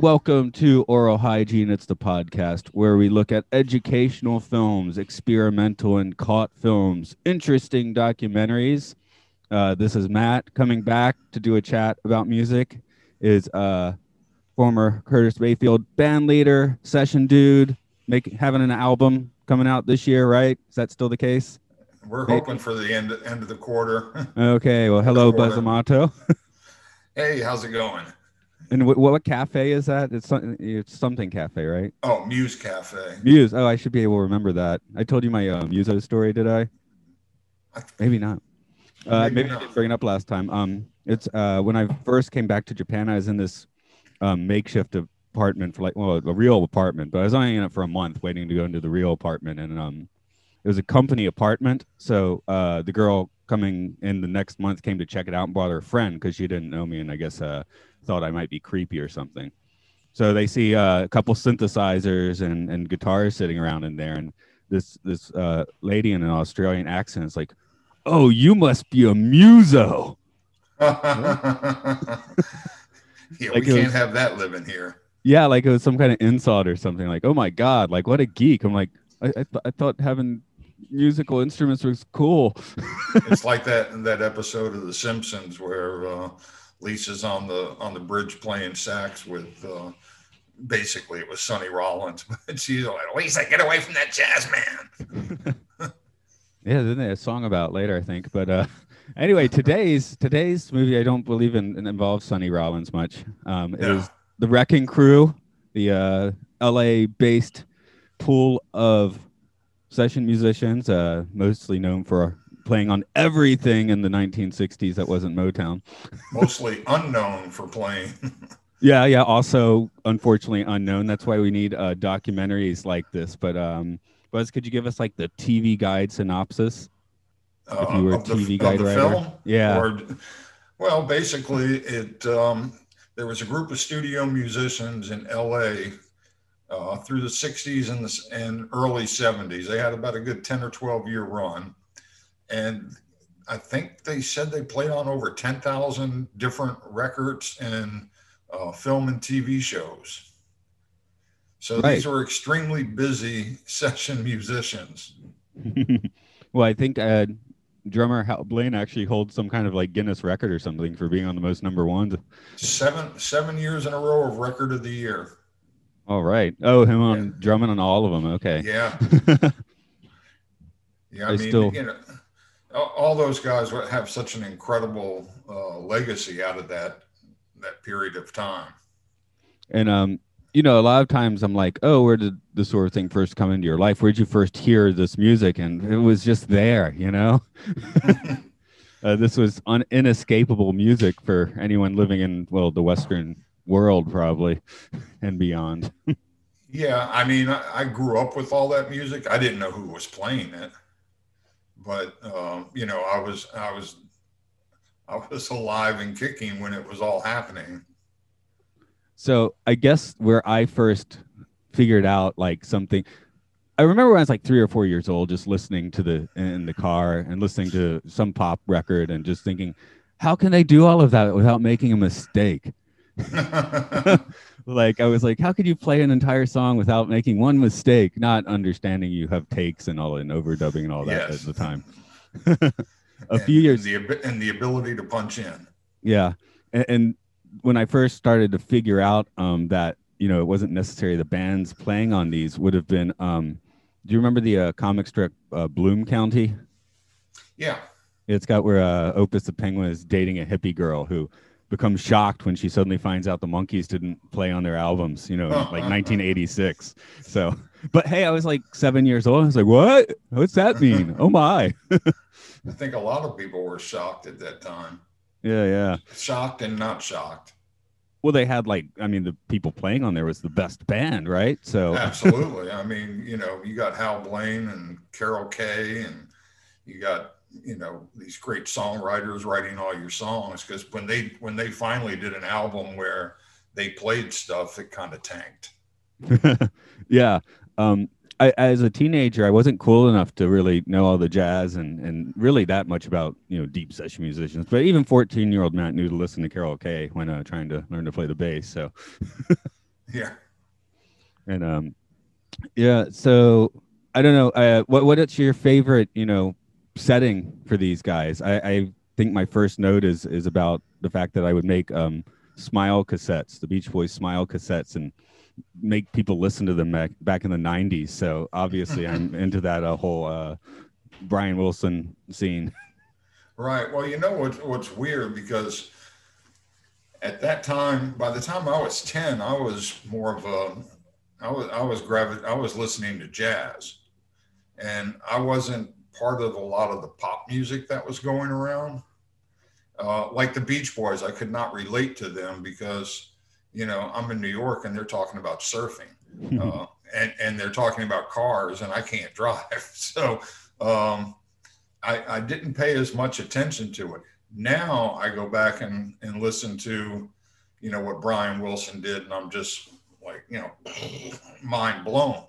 Welcome to Oral Hygiene. It's the podcast where we look at educational films, experimental and caught films, interesting documentaries. Uh, this is Matt coming back to do a chat about music. Is uh, former Curtis Mayfield band leader, session dude, making having an album coming out this year, right? Is that still the case? We're hoping for the end end of the quarter. Okay. Well, hello, Quarter. Buzz Amato. hey, how's it going? And what, what cafe is that? It's some- it's something cafe, right? Oh, Muse Cafe. Muse. Oh, I should be able to remember that. I told you my uh, Muso story, did I? I- Maybe not. Uh, Maybe maybe I didn't bring it up last time. Um, it's uh, when I first came back to Japan, I was in this um, makeshift apartment for like, well, a real apartment, but I was only in it for a month, waiting to go into the real apartment, and um, it was a company apartment. So uh, the girl coming in the next month came to check it out and brought her friend because she didn't know me, and I guess uh, thought I might be creepy or something. So they see uh, a couple synthesizers and, and guitars sitting around in there, and this this uh, lady in an Australian accent is like, "Oh, you must be a muso." yeah, Like we can't was- have that living here. Yeah, like it was some kind of insult or something. Like, "Oh my god, like what a geek!" I'm like, I I, th- I thought having musical instruments was cool. It's like that that episode of The Simpsons where uh, Lisa's on the on the bridge playing sax with. Uh, basically, it was Sonny Rollins, but she's like, "Lisa, get away from that jazz man." Yeah, then they a song about later, I think. But uh, anyway, today's today's movie, I don't believe in, in involves Sonny Rollins much. Um, it No. is the Wrecking Crew, the uh, L.A.-based pool of session musicians, uh, mostly known for playing on everything in the 1960s that wasn't Motown. Mostly unknown for playing. Yeah, yeah. Also, unfortunately, unknown. That's why we need uh, documentaries like this. But um, Buzz, could you give us like the TV guide synopsis? uh, you were a the, TV of guide writer. film. Yeah. Or, well, basically, it um, there was a group of studio musicians in L.A. Uh, through the '60s and the and early '70s. They had about a good 10 or 12 year run, and I think they said they played on over 10,000 different records and uh, film and TV shows. So Right. these were extremely busy session musicians. well, I think uh, drummer Hal Blaine actually holds some kind of like Guinness record or something for being on the most number ones. Seven seven years in a row of record of the year. All right. Oh, him on Yeah. drumming on all of them. Okay. Yeah, yeah. I, I mean, still- you know, all, those guys have such an incredible uh, legacy out of that that period of time. and um, you know, a lot of times I'm like, oh, where did this sort of thing first come into your life? Where did you first hear this music? And it was just there, you know. uh, this was un- inescapable music for anyone living in well the Western world, probably, and beyond. Yeah, I mean, I, I grew up with all that music. I didn't know who was playing it, but um, you know, I was I was I was alive and kicking when it was all happening. So I guess where I first figured out like something, I remember when I was like three or four years old, just listening to the in the car and listening to some pop record and just thinking, how can they do all of that without making a mistake? like I was like, how could you play an entire song without making one mistake? Not understanding you have takes and all and overdubbing and all that Yes. at the time. a And- few years and the, and the ability to punch in. Yeah, and, and when I first started to figure out um, that you know it wasn't necessary the bands playing on these would have been. Um, do you remember the uh, comic strip uh, Bloom County? Yeah, It's got where uh, Opus the Penguin is dating a hippie girl who becomes shocked when she suddenly finds out the Monkees didn't play on their albums. You know, like 1986. So, but hey, I was like seven years old. I was like, what? What's that mean? oh my! I think a lot of people were shocked at that time. Yeah, yeah. Shocked and not shocked. Well, they had like, I mean, the people playing on there was the best band, right? So Absolutely. I mean, you know, you got Hal Blaine and Carol Kaye and you got you know these great songwriters writing all your songs. Because when they when they finally did an album where they played stuff, it kind of tanked. yeah. Um, I, as a teenager, I wasn't cool enough to really know all the jazz and, and really that much about you know deep session musicians. But even 14 year old Matt knew to listen to Carol Kaye when uh, trying to learn to play the bass. So yeah, and um, yeah. So I don't know. Uh, what what's your favorite you know setting for these guys? I, I think my first note is is about the fact that I would make um, smile cassettes, the Beach Boys smile cassettes, and make people listen to them back, back in the 90s so obviously i'm into that uh, whole uh, brian wilson scene. Right. Well you know what, what's weird? Because at that time by the time i was 10 i was more of a i was i was gravi- i was listening to jazz. And i wasn't part of a lot of the pop music that was going around uh, like the beach boys i could not relate to them because you know, I'm in New York and they're talking about surfing, uh, and and they're talking about cars, and I can't drive, so um, I, I didn't pay as much attention to it. Now I go back and and listen to, you know, what Brian Wilson did, and I'm just like, you know, mind blown.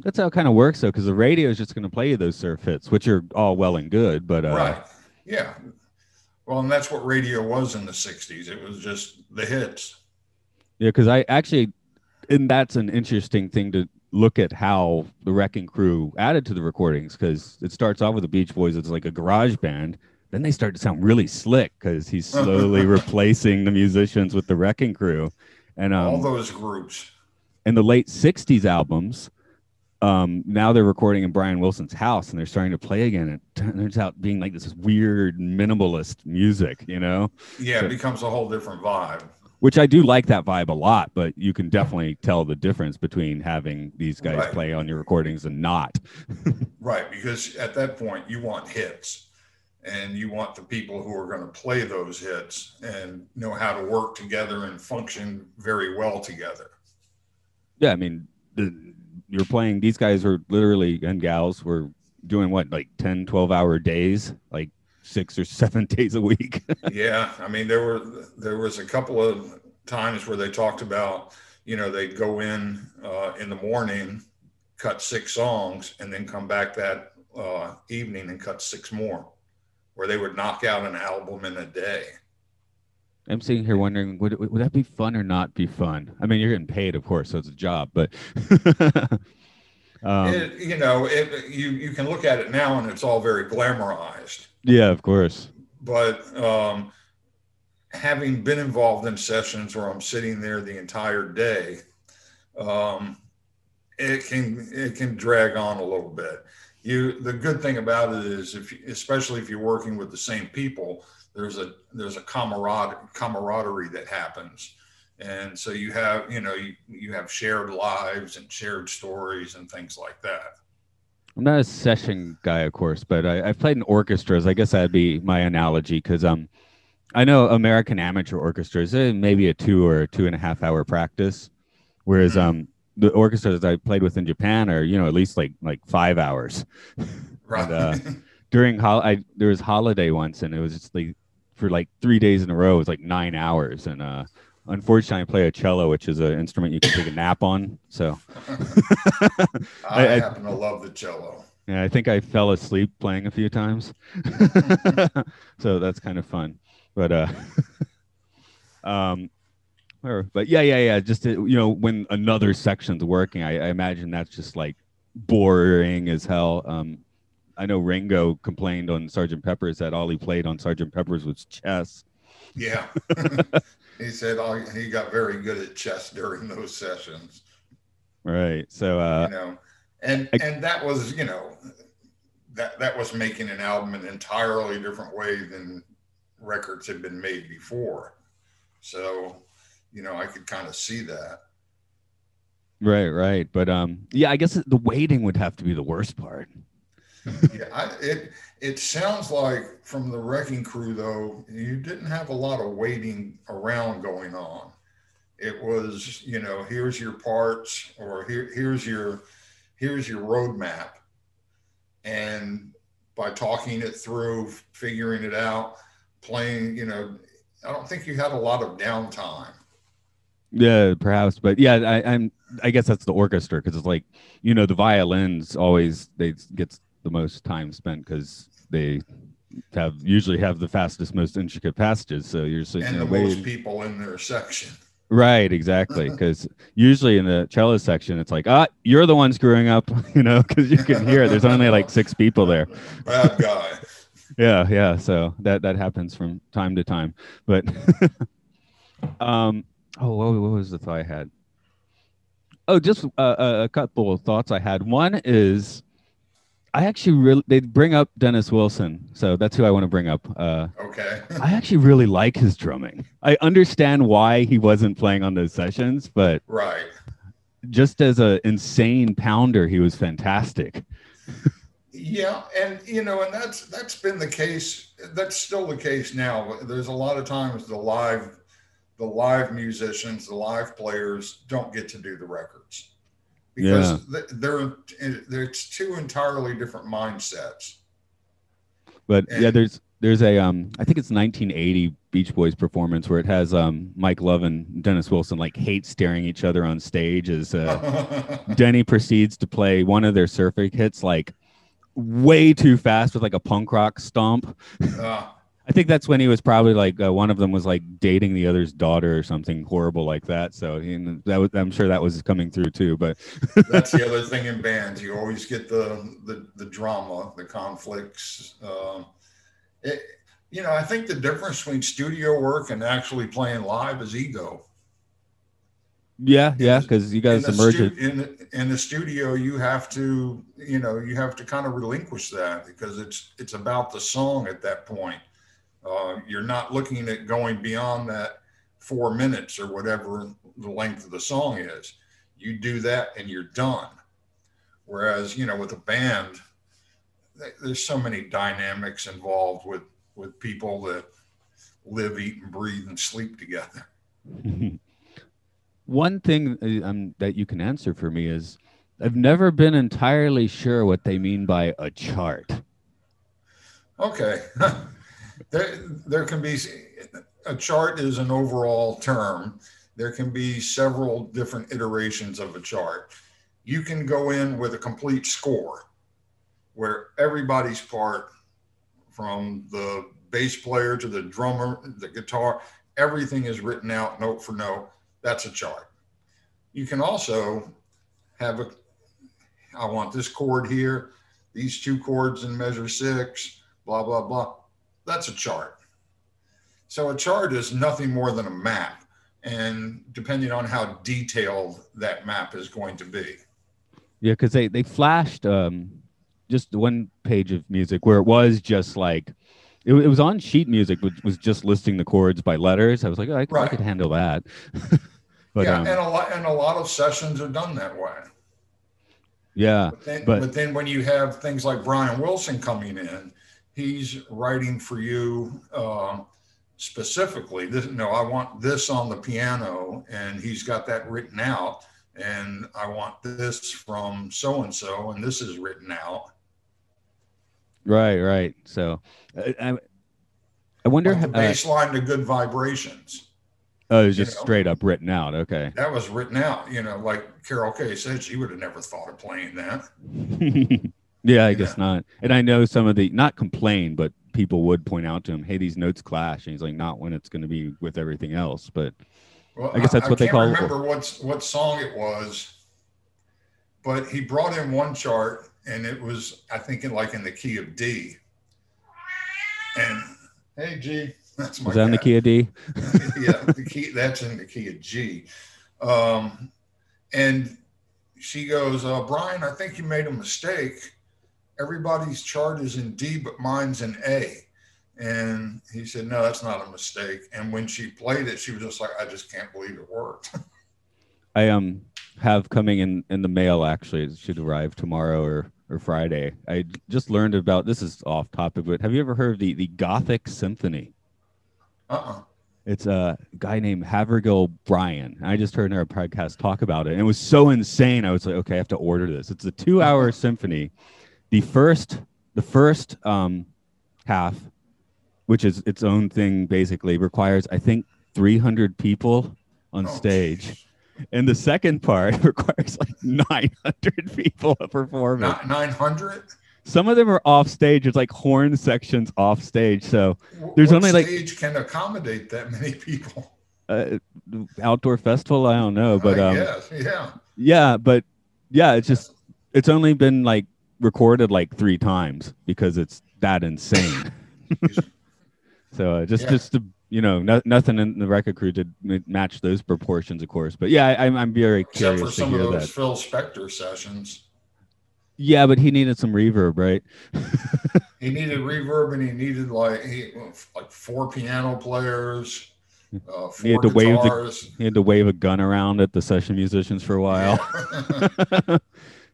That's how it kind of works, though, because the radio is just going to play you those surf hits, which are all well and good, but uh, right, yeah, well, and that's what radio was in the 60s. It was just the hits. Yeah, because I actually, and that's an interesting thing to look at how the Wrecking Crew added to the recordings because it starts off with the Beach Boys, it's like a garage band. Then they start to sound really slick because he's slowly replacing the musicians with the Wrecking Crew. And um, all those groups. In the late 60s albums, um, now they're recording in Brian Wilson's house and they're starting to play again. It turns out being like this weird minimalist music, you know? Yeah, so, it becomes a whole different vibe. Which I do like that vibe a lot, but you can definitely tell the difference between having these guys right. play on your recordings and not. right, because at that point you want hits and you want the people who are going to play those hits and know how to work together and function very well together. Yeah, I mean, the you're playing these guys are literally and gals were doing what like 10 12 hour days like six or seven days a week. Yeah i mean there were there was a couple of times where they talked about you know they'd go in uh, in the morning cut six songs and then come back that uh, evening and cut six more where they would knock out an album in a day I'm sitting here wondering, would would that be fun or not be fun? I mean, you're getting paid, of course, so it's a job, but um, it, you know, it, you you can look at it now and it's all very glamorized. Yeah, of course. But um, having been involved in sessions where I'm sitting there the entire day, um, it can it can drag on a little bit. You the good thing about it is if especially if you're working with the same people there's a there's a camaraderie camaraderie that happens. And so you have you know you, you have shared lives and shared stories and things like that. I'm not a session guy of course but I, have played in orchestras. I guess that'd be my analogy because um i know american amateur orchestras uh, maybe a two or two and a half hour practice. Whereas mm-hmm. um the orchestras i played with in japan are you know at least like like five hours. Right and, uh, during hol- I, there was holiday once and it was just like for like three days in a row. It was like nine hours, and uh, unfortunately, I play a cello, which is an instrument you can take a nap on. So I, I, happen to love the cello. Yeah, I think I fell asleep playing a few times, so that's kind of fun. But uh, um, but yeah, yeah, yeah. Just to, you know, when another section's working, I, I imagine that's just like boring as hell. Um, I know Ringo complained on Sergeant Pepper's that all he played on Sergeant Pepper's was chess. Yeah, he said all, he got very good at chess during those sessions. Right. So uh, you know, and I, and that was you know that that was making an album an entirely different way than records had been made before. So you know, I could kind of see that. Right, right. But um, yeah, I guess the waiting would have to be the worst part. Yeah, I, it it sounds like from the wrecking crew though, you didn't have a lot of waiting around going on. It was, you know, here's your parts, or here here's your here's your roadmap, and by talking it through, figuring it out, playing, you know, I don't think you had a lot of downtime. Yeah, perhaps, but yeah, I, I'm. I guess that's the orchestra because it's like you know the violins always they get the most time spent because they have usually have the fastest, most intricate passages. So you're sitting and the waiting. most people in their section. Right, exactly. Because usually in the cello section, it's like, ah, you're the one screwing up, you know, because you can hear it. There's only like six people there. Bad guy. Yeah, yeah. So that that happens from time to time. But um, oh, what, what was the thought I had? Oh, just uh, a, a couple of thoughts I had. One is, I actually really they bring up Dennis Wilson, so that's who I want to bring up. Uh, Okay. I actually really like his drumming. I understand why he wasn't playing on those sessions, but right. just as an insane pounder, he was fantastic. Yeah, and you know, and that's that's been the case. That's still the case now. There's a lot of times the live, the live musicians, the live players don't get to do the records because th- they're it's two entirely different mindsets. But yeah, there's there's a um I think it's 1980 Beach Boys performance where it has um Mike Love and Dennis Wilson like hate staring each other on stage as uh, Denny proceeds to play one of their surfing hits like way too fast with like a punk rock stomp. Uh, I think that's when he was probably like uh, one of them was like dating the other's daughter or something horrible like that. So he, that was, I'm sure that was coming through too. But that's the other thing in bands. You always get the the, the drama, the conflicts. Um, it, you know, I think the difference between studio work and actually playing live is ego. yeah, yeah, because you guys emerge stu- it. in, in the studio you have to you know you have to kind of relinquish that because it's it's about the song at that point uh, you're not looking at going beyond that four minutes or whatever the length of the song is you do that and you're done whereas you know with a band there's so many dynamics involved with with people that live eat and breathe and sleep together One thing uh, um, that you can answer for me is I've never been entirely sure what they mean by a chart. Okay. there, there can be a chart is an overall term. There can be several different iterations of a chart. You can go in with a complete score where everybody's part from the bass player to the drummer, the guitar, everything is written out note for note. That's a chart. You can also have a I want this chord here, these two chords in measure six, blah, blah, blah. That's a chart. So a chart is nothing more than a map. And depending on how detailed that map is going to be. Yeah, because they they flashed um, just one page of music where it was just like it, it was on sheet music, which was just listing the chords by letters. I was like, oh, I, could- I could handle that. but yeah, um, and a lot and a lot of sessions are done that way. yeah, But then, But- but then when you have things like Brian Wilson coming in, he's writing for you um, specifically. This, no, I want this on the piano, and he's got that written out. And I want this from so and so, and this is written out. right, right. So I, I, I wonder. Like the uh, bass line to Good Vibrations. oh, it was you just know. straight up written out. Okay. That was written out. You know, like Carol Kaye said, she would have never thought of playing that. yeah, I guess not. And I know some of the not complain, but people would point out to him, "Hey, these notes clash," and he's like, "Not when it's going to be with everything else." But Well, I guess that's what they can't call- remember what's what song it was, but he brought in one chart, and it was I think in like in the key of D. And hey, G, that's my was that in the key of D? yeah, the key that's in the key of G. Um, and she goes, uh, Brian, I think you made a mistake. Everybody's chart is in D, but mine's in A. And he said, No, that's not a mistake. And when she played it, she was just like, I just can't believe it worked. I um have coming in in the mail. Actually, it should arrive tomorrow or or Friday. I just learned about this is off topic, but have you ever heard of the the Gothic Symphony? Uh-uh. It's a guy named Havergal Brian. I just heard in our podcast talk about it, and it was so insane. I was like, okay, I have to order this. It's a two-hour symphony. The first, the first um, half, which is its own thing, basically requires I think 300 people on Oh, stage, and the second part requires like 900 people performing. Nine hundred. Some of them are off stage. It's like horn sections off stage. So There's what only, like- stage can accommodate that many people. uh, outdoor festival, I don't know, but um, guess, yeah. yeah, but yeah, it's just it's only been like recorded like three times because it's that insane. so uh, just Yeah. just to you know, no, nothing in the record crew did m- match those proportions, of course. But yeah, I, I'm I'm very Except curious for to some of hear those that. Phil Spector sessions. Yeah, but he needed some reverb, right? He needed reverb and he needed like he, like four piano players, uh, four He had to wave the- guitars. He had to wave a gun around at the session musicians for a while. Yeah.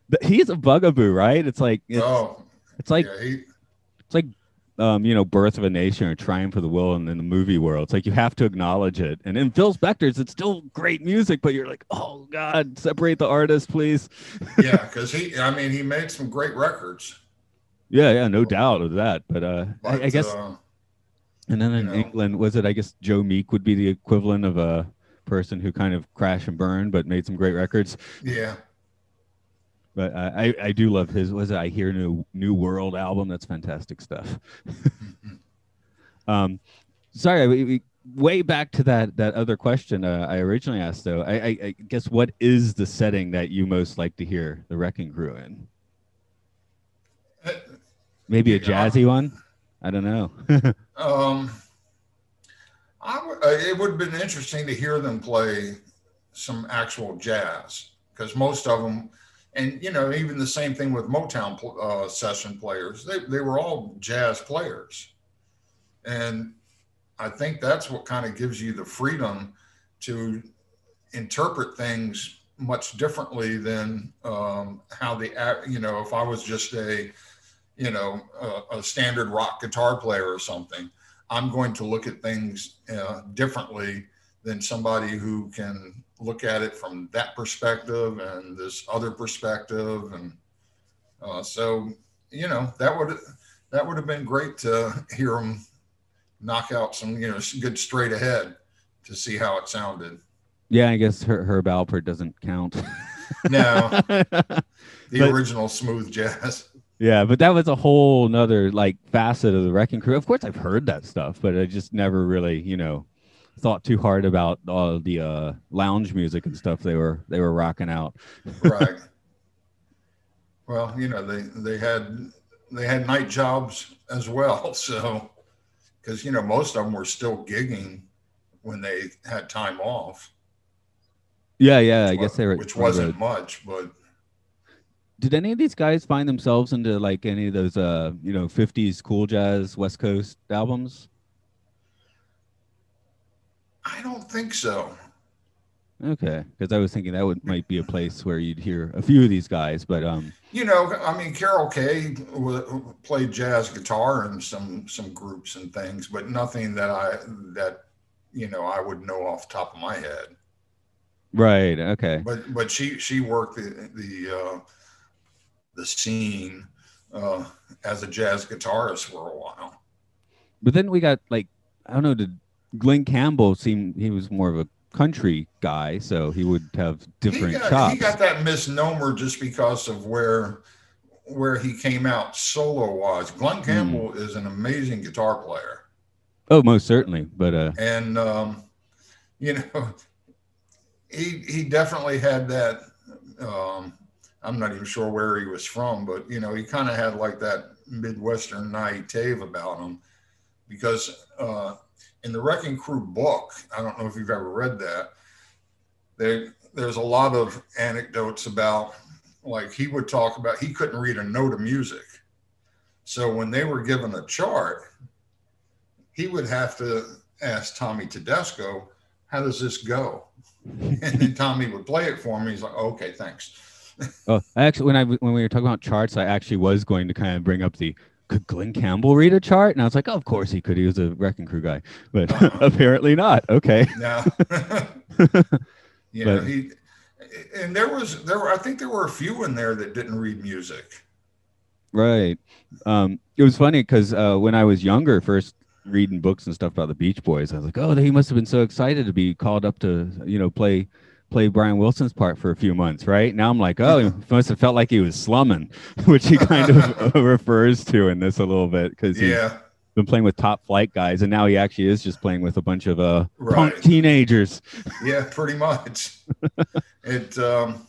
But He's a bugaboo, right? It's like it's, oh, it's like yeah, he, it's like um, you know, Birth of a Nation or Triumph of the Will in, in the movie world. It's like you have to acknowledge it. And in Phil Spector's, it's still great music, but you're like, oh God, separate the artist, please. yeah, because he, I mean, he made some great records. Yeah, yeah, no doubt of that. But uh I, I guess uh, and then in know. England, was it I guess Joe Meek would be the equivalent of a person who kind of crashed and burned but made some great records. yeah, But uh, I I do love his was it I Hear New New World album. That's fantastic stuff. Um, sorry, we, we, way back to that that other question uh, I originally asked. Though, I, I, I guess what is the setting that you most like to hear the Wrecking Crew in? Maybe a jazzy one. I don't know. Um, I w- uh, it would have been interesting to hear them play some actual jazz because most of them, and you know, even the same thing with Motown uh, session players, they, they were all jazz players. And I think that's what kind of gives you the freedom to interpret things much differently than um, how the, you know, if I was just a, you know, a, a standard rock guitar player or something, I'm going to look at things uh, differently than somebody who can look at it from that perspective and this other perspective. And uh, so, you know, that would that would have been great to hear them knock out some, you know, s- good straight ahead to see how it sounded. yeah, I guess her Herb Alpert doesn't count. No, the But- original smooth jazz. yeah, but that was a whole nother like facet of the Wrecking Crew. Of course, I've heard that stuff, but I just never really, you know, thought too hard about all the uh, lounge music and stuff they were they were rocking out. right. Well, you know, they they had they had night jobs as well, so because you know most of them were still gigging when they had time off. Yeah, yeah, I guess they were. which on the road. wasn't much, but Did any of these guys find themselves into like any of those uh you know 50s cool jazz West Coast albums? I don't think so. Okay, because I was thinking that would might be a place where you'd hear a few of these guys, but um You know, I mean, Carol Kaye w- played jazz guitar in some some groups and things, but nothing that I that you know I would know off the top of my head. right, okay. but but she she worked the the uh, the scene uh, as a jazz guitarist for a while. But then we got like I don't know, did Glen Campbell seemed he was more of a country guy, so he would have different he got, chops. He got that misnomer just because of where where he came out solo wise. Glen Hmm. Campbell is an amazing guitar player, oh, most certainly, but uh and um, you know he he definitely had that. Um, I'm not even sure where he was from, but you know he kind of had like that midwestern naivete about him because uh, in the Wrecking Crew book, I don't know if you've ever read that. There, there's a lot of anecdotes about like he would talk about he couldn't read a note of music, so when they were given a chart, he would have to ask Tommy Tedesco, "How does this go?" and then Tommy would play it for him. He's like, "Okay, thanks." Oh, actually, when I when we were talking about charts, I actually was going to kind of bring up the could Glen Campbell read a chart, and I was like, oh, of course he could. He was a wrecking crew guy, but Uh-huh. apparently not. Okay. No. yeah, But- he and there was there were I think there were a few in there that didn't read music. Right. Um, it was funny because uh, when I was younger, first reading books and stuff about the Beach Boys, I was like, oh, he must have been so excited to be called up to, you know, play play Brian Wilson's part for a few months. Right now, I'm like, oh, he must have felt like he was slumming, which he kind of refers to in this a little bit because he's Yeah, been playing with top flight guys, and now he actually is just playing with a bunch of uh punk Right. teenagers. yeah, pretty much. it um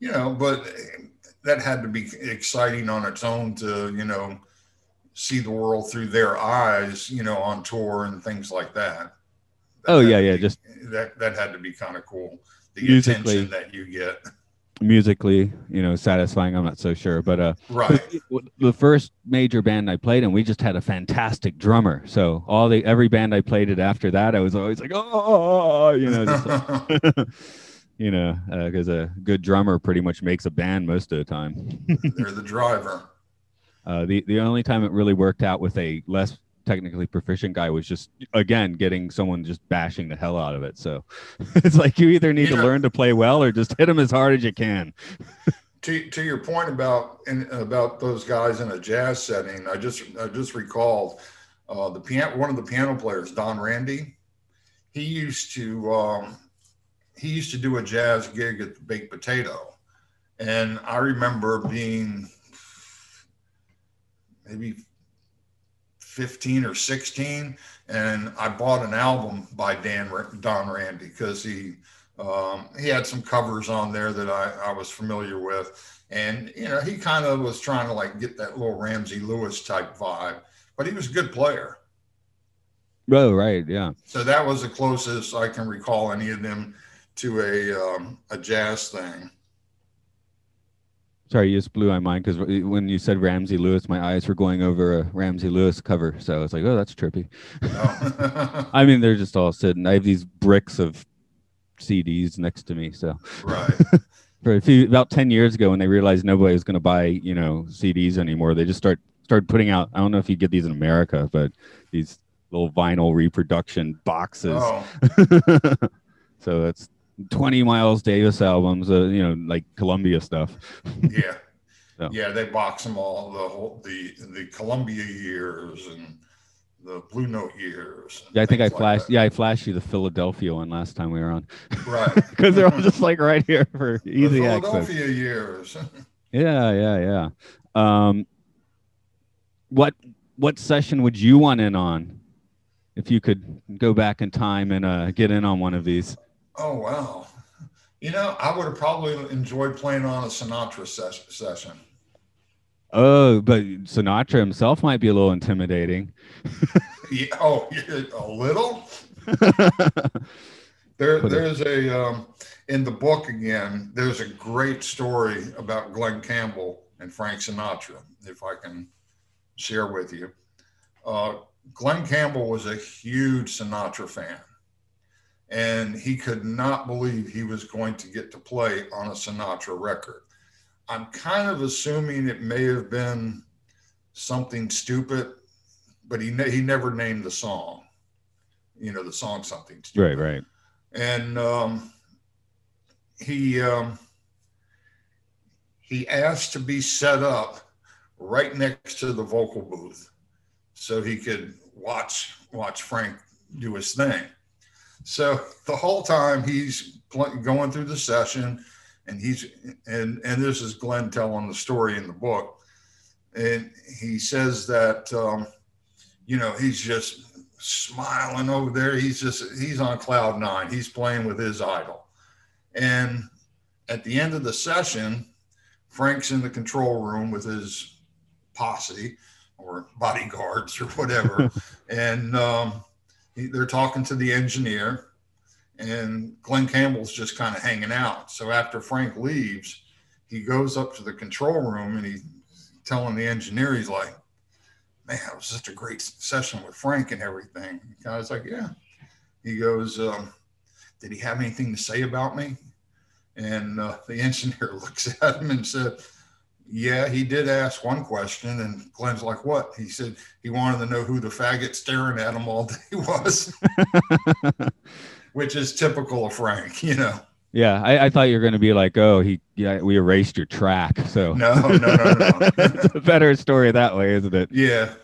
you know, but that had to be exciting on its own to, you know, see the world through their eyes, you know, on tour and things like that. That Oh, yeah, yeah, be- just- that that had to be kind of cool. The Musically. attention that you get. Musically, you know, satisfying. I'm not so sure, but uh, Right. the first major band I played in, we just had a fantastic drummer. So all the every band I played it after that, I was always like, oh, you know, just, you know, because a good drummer pretty much makes a band most of the time. They're the driver. Uh, the the only time it really worked out with a less technically proficient guy was just again getting someone just bashing the hell out of it. So it's like you either need You to know- learn to play well or just hit them as hard as you can. to, to your point about in, about those guys in a jazz setting, I just I just recalled uh, the piano one of the piano players, Don Randi. He used to um, he used to do a jazz gig at the Baked Potato, and I remember being maybe 15 or 16 and i bought an album by dan don randi because he um, he had some covers on there that I, I was familiar with. And you know he kind of was trying to like get that little ramsey lewis type vibe but he was a good player. Oh, right, yeah. so that was the closest i can recall any of them to a um, a jazz thing Sorry, you just blew my mind because when you said Ramsey Lewis, my eyes were going over a Ramsey Lewis cover. So I was like, oh, that's trippy. Oh. I mean, they're just all sitting. I have these bricks of CDs next to me. So right for a few about 10 years ago when they realized nobody was going to buy, you know, CDs anymore, they just start started putting out, I don't know if you get these in America, but these little vinyl reproduction boxes. oh so it's 20 Miles Davis albums, uh, you know, like Columbia stuff. yeah So. yeah they box them all the whole the the columbia years and the blue note years Yeah, I think I things like flashed. yeah, I flashed you the Philadelphia one last time we were on right because they're all just like right here for easy access. philadelphia years Yeah, yeah, yeah. Um, what what session would you want in on if you could go back in time and uh, get in on one of these? Oh wow you know i would have probably enjoyed playing on a sinatra ses- session Oh, but Sinatra himself might be a little intimidating. yeah, oh a little There, there's a um, in the book again. There's a great story about Glen Campbell and Frank Sinatra. If I can share with you, uh, Glen Campbell was a huge Sinatra fan, and he could not believe he was going to get to play on a Sinatra record. I'm kind of assuming it may have been something stupid, but he ne- he never named the song. You know, the song something stupid Right, right. and um, he um, he asked to be set up right next to the vocal booth so he could watch watch Frank do his thing. So the whole time he's going through the session, and he's and and this is Glen telling the story in the book, and he says that um, you know he's just smiling over there. He's just he's on cloud nine. He's playing with his idol. And at the end of the session, Frank's in the control room with his posse or bodyguards or whatever, and um, they're talking to the engineer. And Glen Campbell's just kind of hanging out. So after Frank leaves, he goes up to the control room and he's telling the engineer, he's like, man, it was such a great session with Frank and everything. I was like, yeah. He goes, um, did he have anything to say about me? And uh, the engineer looks at him and said, yeah, he did ask one question, and Glen's like, "What?" He said he wanted to know who the faggot staring at him all day was, which is typical of Frank, you know. Yeah, I, I thought you were going to be like, "Oh, he, yeah, we erased your track." So No, no, no, no. it's a better story that way, isn't it? yeah,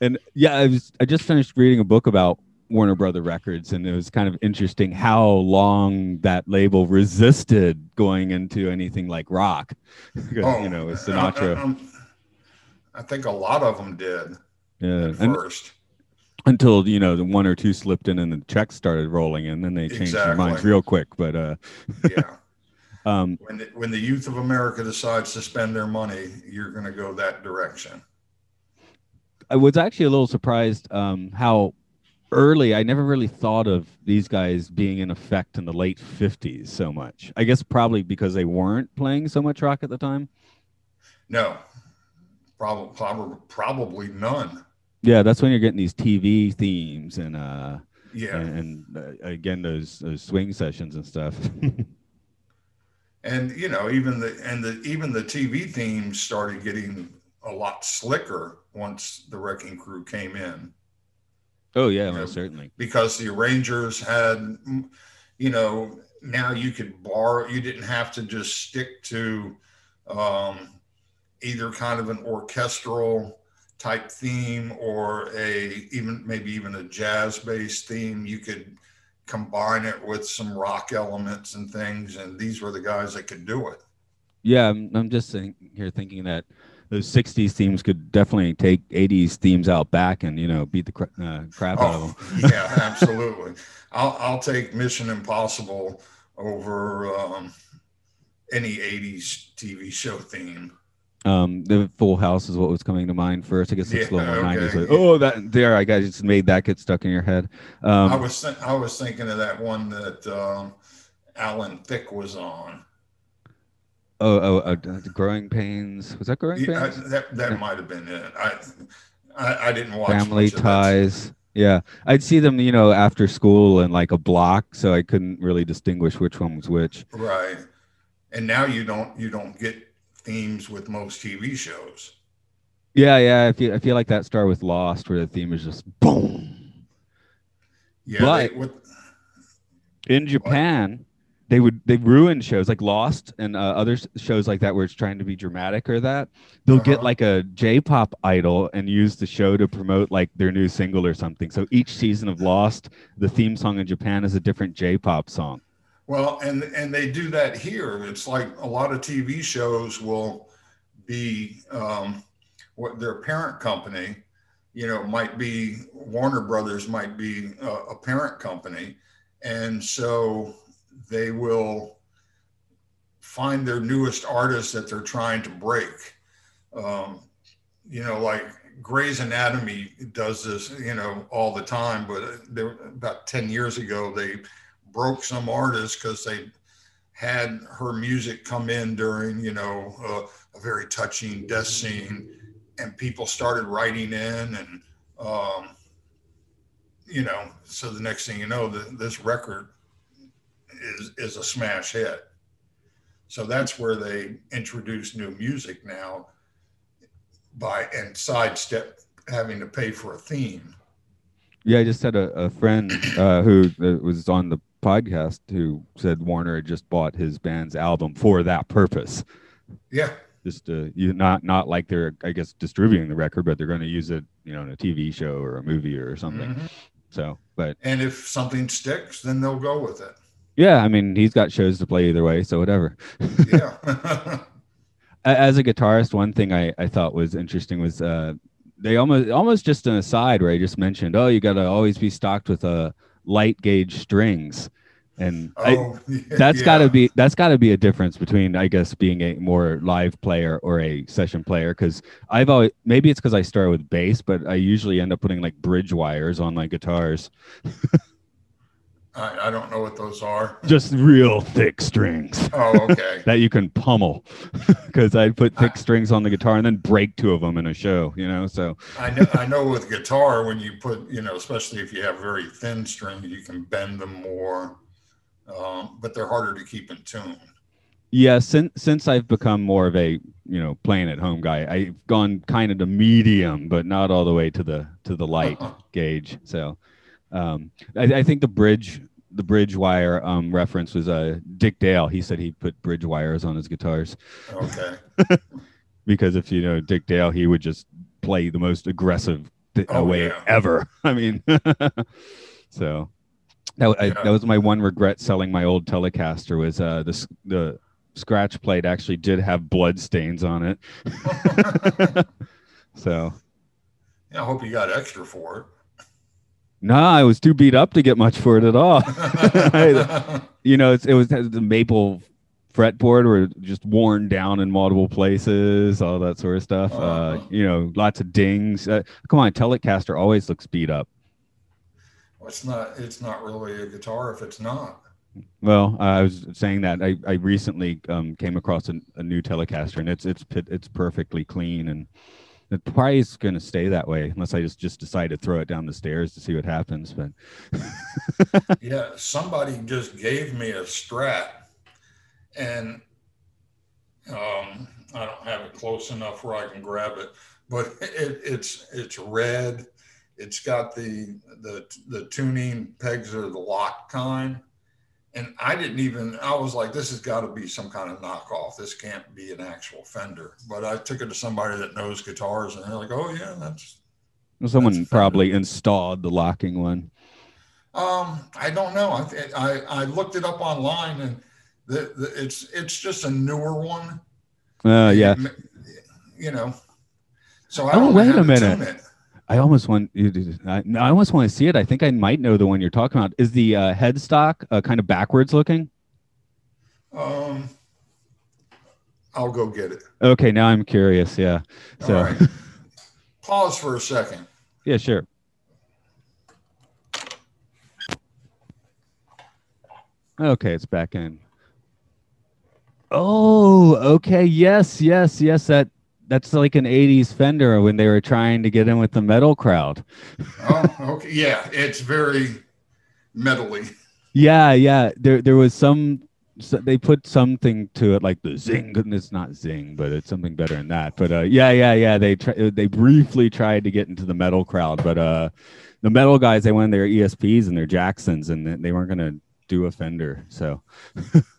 And yeah, I was I just finished reading a book about Warner Brother Records, and it was kind of interesting how long that label resisted going into anything like rock. Because, oh, you know, with Sinatra. um, I think a lot of them did yeah, at and first. until you know the one or two slipped in and the checks started rolling in, then they changed their minds real quick. But uh, Yeah, um, when the, when the youth of America decides to spend their money, you're going to go that direction. I was actually a little surprised um, how early. I never really thought of these guys being in effect in the late '50s so much. I guess probably because they weren't playing so much rock at the time. No, probably probably probably none. Yeah, that's when you're getting these TV themes and uh, Yeah, and, and uh, again those those swing sessions and stuff. and you know even the and the even the tv themes started getting a lot slicker once the wrecking crew came in oh yeah, most certainly. because the arrangers had you know now you could borrow you didn't have to just stick to um, either kind of an orchestral type theme or a even maybe even a jazz based theme you could combine it with some rock elements and things and these were the guys that could do it Yeah, I'm, I'm just think, here thinking that those '60s themes could definitely take '80s themes out back and you know beat the cra- uh, crap out of them. Oh, yeah, absolutely. I'll I'll take Mission Impossible over um, any '80s TV show theme. Um, the Full House is what was coming to mind first. I guess it's a Yeah, little more okay. 90s. Like, oh, that there, I guess just made that get stuck in your head. Um, I was th- I was thinking of that one that um, Alan Thicke was on. Oh, oh, oh the Growing Pains. Was that Growing Yeah, I- Pains? that that Yeah. might have been it. I I, I didn't watch Family much of that. Ties. Yeah, I'd see them, you know, after school in like a block, so I couldn't really distinguish which one was which. Right, and now you don't you don't get themes with most TV shows. Yeah, yeah. I feel I feel like that started with Lost, where the theme is just boom. Yeah, But- they, with, in Japan, they would they ruin shows like Lost and uh, other shows like that where it's trying to be dramatic or that they'll get Uh-huh. like a J-pop idol and use the show to promote like their new single or something. So each season of Lost, the theme song in Japan is a different J-pop song. Well, and and they do that here. It's like a lot of TV shows will be um, what their parent company, you know, might be Warner Brothers might be a, a parent company, and so they will find their newest artist that they're trying to break. Um, you know, like Grey's Anatomy does this, you know, all the time. But there, about ten years ago, they broke some artist because they had her music come in during, you know, uh, a very touching death scene, and people started writing in, and um, you know, so the next thing you know, the, this record is is a smash hit. So that's where they introduce new music now by and sidestep having to pay for a theme. Yeah, I just had a, a friend uh, who uh, was on the podcast who said Warner had just bought his band's album for that purpose. Yeah, Just to you not not like they're I guess distributing the record, but they're going to use it, you know, in a TV show or a movie or something. Mhm. So, but and if something sticks, then they'll go with it. Yeah, I mean, he's got shows to play either way, so whatever. Yeah. As a guitarist, one thing I, I thought was interesting was uh, they almost almost just an aside where I just mentioned, oh, you got to always be stocked with uh, light gauge strings, and I, oh, that's yeah. got to be that's got to be a difference between I guess being a more live player or a session player because I've always maybe it's because I start with bass, but I usually end up putting like bridge wires on my guitars, I, I don't know what those are. just real thick strings. Oh, okay. that you can pummel because I'd put thick strings on the guitar and then break two of them in a show, you know. So I know. I know with guitar, when you put, you know, especially if you have very thin strings, you can bend them more. um, but they're harder to keep in tune. Yeah, since since I've become more of a you know playing at home guy, I've gone kind of to medium, but not all the way to the to the light gauge. So um, I, I think the bridge the bridge wire um, reference was uh, Dick Dale. He said he put bridge wires on his guitars. Okay. because if you know Dick Dale, he would just play the most aggressive th- Oh, way yeah. ever. I mean, so that, I, Yeah. that was my one regret selling my old Telecaster was uh, the the scratch plate actually did have blood stains on it. so Yeah, I hope you got extra for no, I was too beat up to get much for it at all. you know, it's, it was the maple fretboard were just worn down in multiple places, all that sort of stuff. Uh, Uh-huh. you know, lots of dings. Uh, come on, Telecaster always looks beat up. Well, it's not. It's not really a guitar if it's not. Well, I was saying that I, I recently um, came across a, a new Telecaster, and it's it's it's perfectly clean, and it probably is going to stay that way unless I just just decide to throw it down the stairs to see what happens. But Yeah, somebody just gave me a Strat, and um, I don't have it close enough where I can grab it, but it, it's it's red. It's got the the the tuning pegs are the lock kind, and I didn't even. I was like, this has got to be some kind of knockoff. This can't be an actual Fender. But I took it to somebody that knows guitars, and they're like, oh yeah, that's someone Fender. probably installed the locking one. Um, I don't know. I, I I looked it up online, and the, the it's it's just a newer one. Uh, yeah, You know. So I Oh, wait a minute. I almost want. I, I almost want to see it. I think I might know the one you're talking about. Is the uh, headstock uh, kind of backwards looking? Um, I'll go get it. Okay, now I'm curious. Yeah. So All right. Pause for a second. yeah, sure. Okay, it's back in. Oh, okay. Yes, yes, yes. That that's like an '80s Fender when they were trying to get in with the metal crowd. Oh, okay. Yeah, it's very metally. Yeah, yeah. There, there was some. So they put something to it, like the zing. and It's not zing, but it's something better than that. But uh, yeah, yeah, yeah. They try, they briefly tried to get into the metal crowd, but uh, the metal guys they went their ESPs and their Jacksons, and they- they weren't gonna do a Fender. So,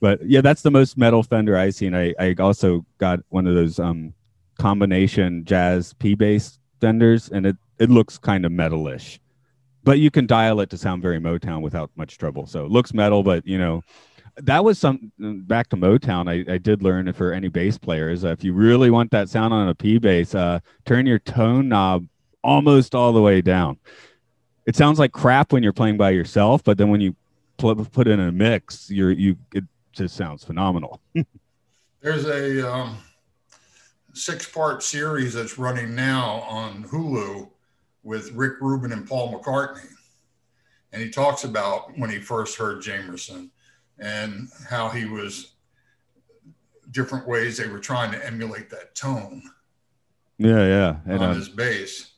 but yeah, that's the most metal Fender I've seen. I I also got one of those um combination jazz P bass Fenders, and it it looks kind of metalish but you can dial it to sound very Motown without much trouble. So it looks metal, but you know, that was some back to Motown. I, I did learn for any bass players, uh, if you really want that sound on a P bass, uh, turn your tone knob almost all the way down. It sounds like crap when you're playing by yourself, but then when you pl- put in a mix, you're you it just sounds phenomenal. There's a um, six-part series that's running now on Hulu with Rick Rubin and Paul McCartney, and he talks about when he first heard Jamerson and how he was different ways they were trying to emulate that tone Yeah, yeah. And, on uh, his bass.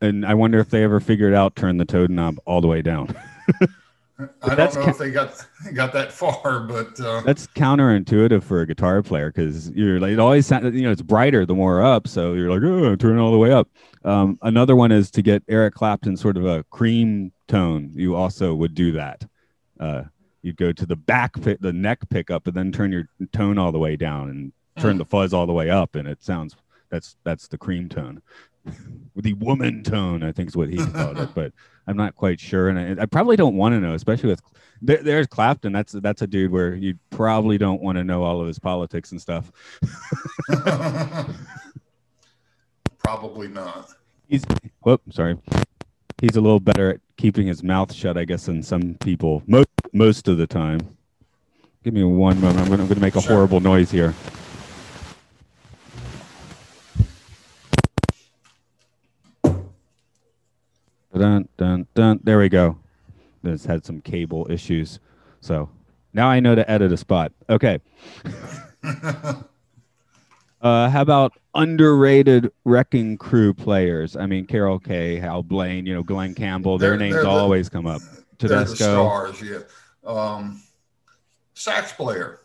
and I wonder if they ever figured out turn the toad knob all the way down. I don't know ca- if they got got that far, but uh, That's counterintuitive for a guitar player because you're like it always sounds you know it's brighter the more up, so you're like oh turn it all the way up. Um, another one is to get Eric Clapton sort of a cream tone. You also would do that. Uh, you'd go to the back pick, the neck pickup, and then turn your tone all the way down and turn the fuzz all the way up, and it sounds that's that's the cream tone. The woman tone, I think is what he called it, but I'm not quite sure, and I, I probably don't want to know, especially with there, there's Clapton. That's that's a dude where you probably don't want to know all of his politics and stuff. probably not. He's whoop, sorry. He's a little better at keeping his mouth shut, I guess, than some people most most of the time. Give me one moment. I'm gonna, I'm gonna make a Sure. horrible noise here. Dun, dun, dun. There we go. This had some cable issues, so now I know to edit a spot. Okay. Uh, how about underrated Wrecking Crew players? I mean, Carol Kaye, Hal Blaine, you know, Glen Campbell. Their They're- names they're the- always come up. They're the stars, yeah. um, sax player.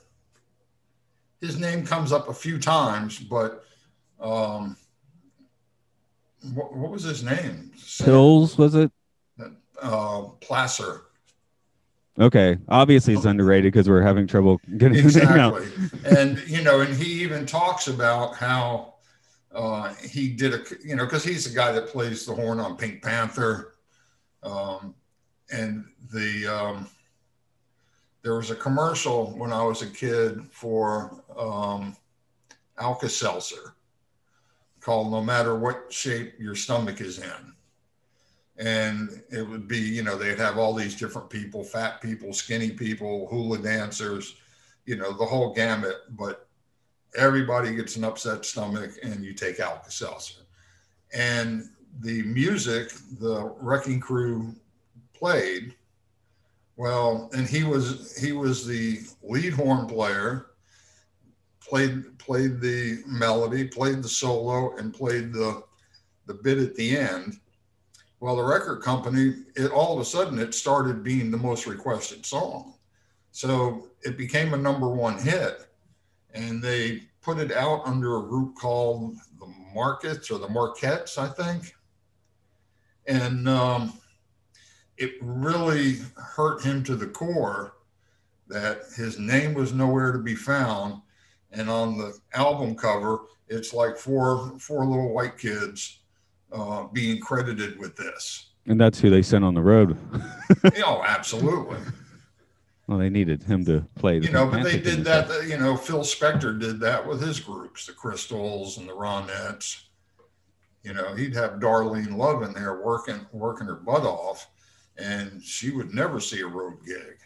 His name comes up a few times, but um, what, what was his name? Pills was it? Uh, Plasser. Okay, obviously it's underrated because we're having trouble getting exactly. and you know, and he even talks about how uh, he did a, you know, because he's the guy that plays the horn on Pink Panther, um, and the um, there was a commercial when I was a kid for um, Alka Seltzer called "No Matter What Shape Your Stomach Is In." and it would be you know they'd have all these different people fat people skinny people hula dancers you know the whole gamut but everybody gets an upset stomach and you take alka-seltzer and the music the wrecking crew played well and he was he was the lead horn player played played the melody played the solo and played the the bit at the end well, the record company, it all of a sudden it started being the most requested song. So it became a number one hit. And they put it out under a group called the Markets or the Marquettes, I think. And um, it really hurt him to the core that his name was nowhere to be found. And on the album cover, it's like four four little white kids uh, being credited with this. And that's who they sent on the road. oh, absolutely. Well, they needed him to play. The you know, but they did that. Stuff. You know, Phil Spector did that with his groups, the Crystals and the Ronettes. You know, he'd have Darlene Love in there working working her butt off, and she would never see a road gig.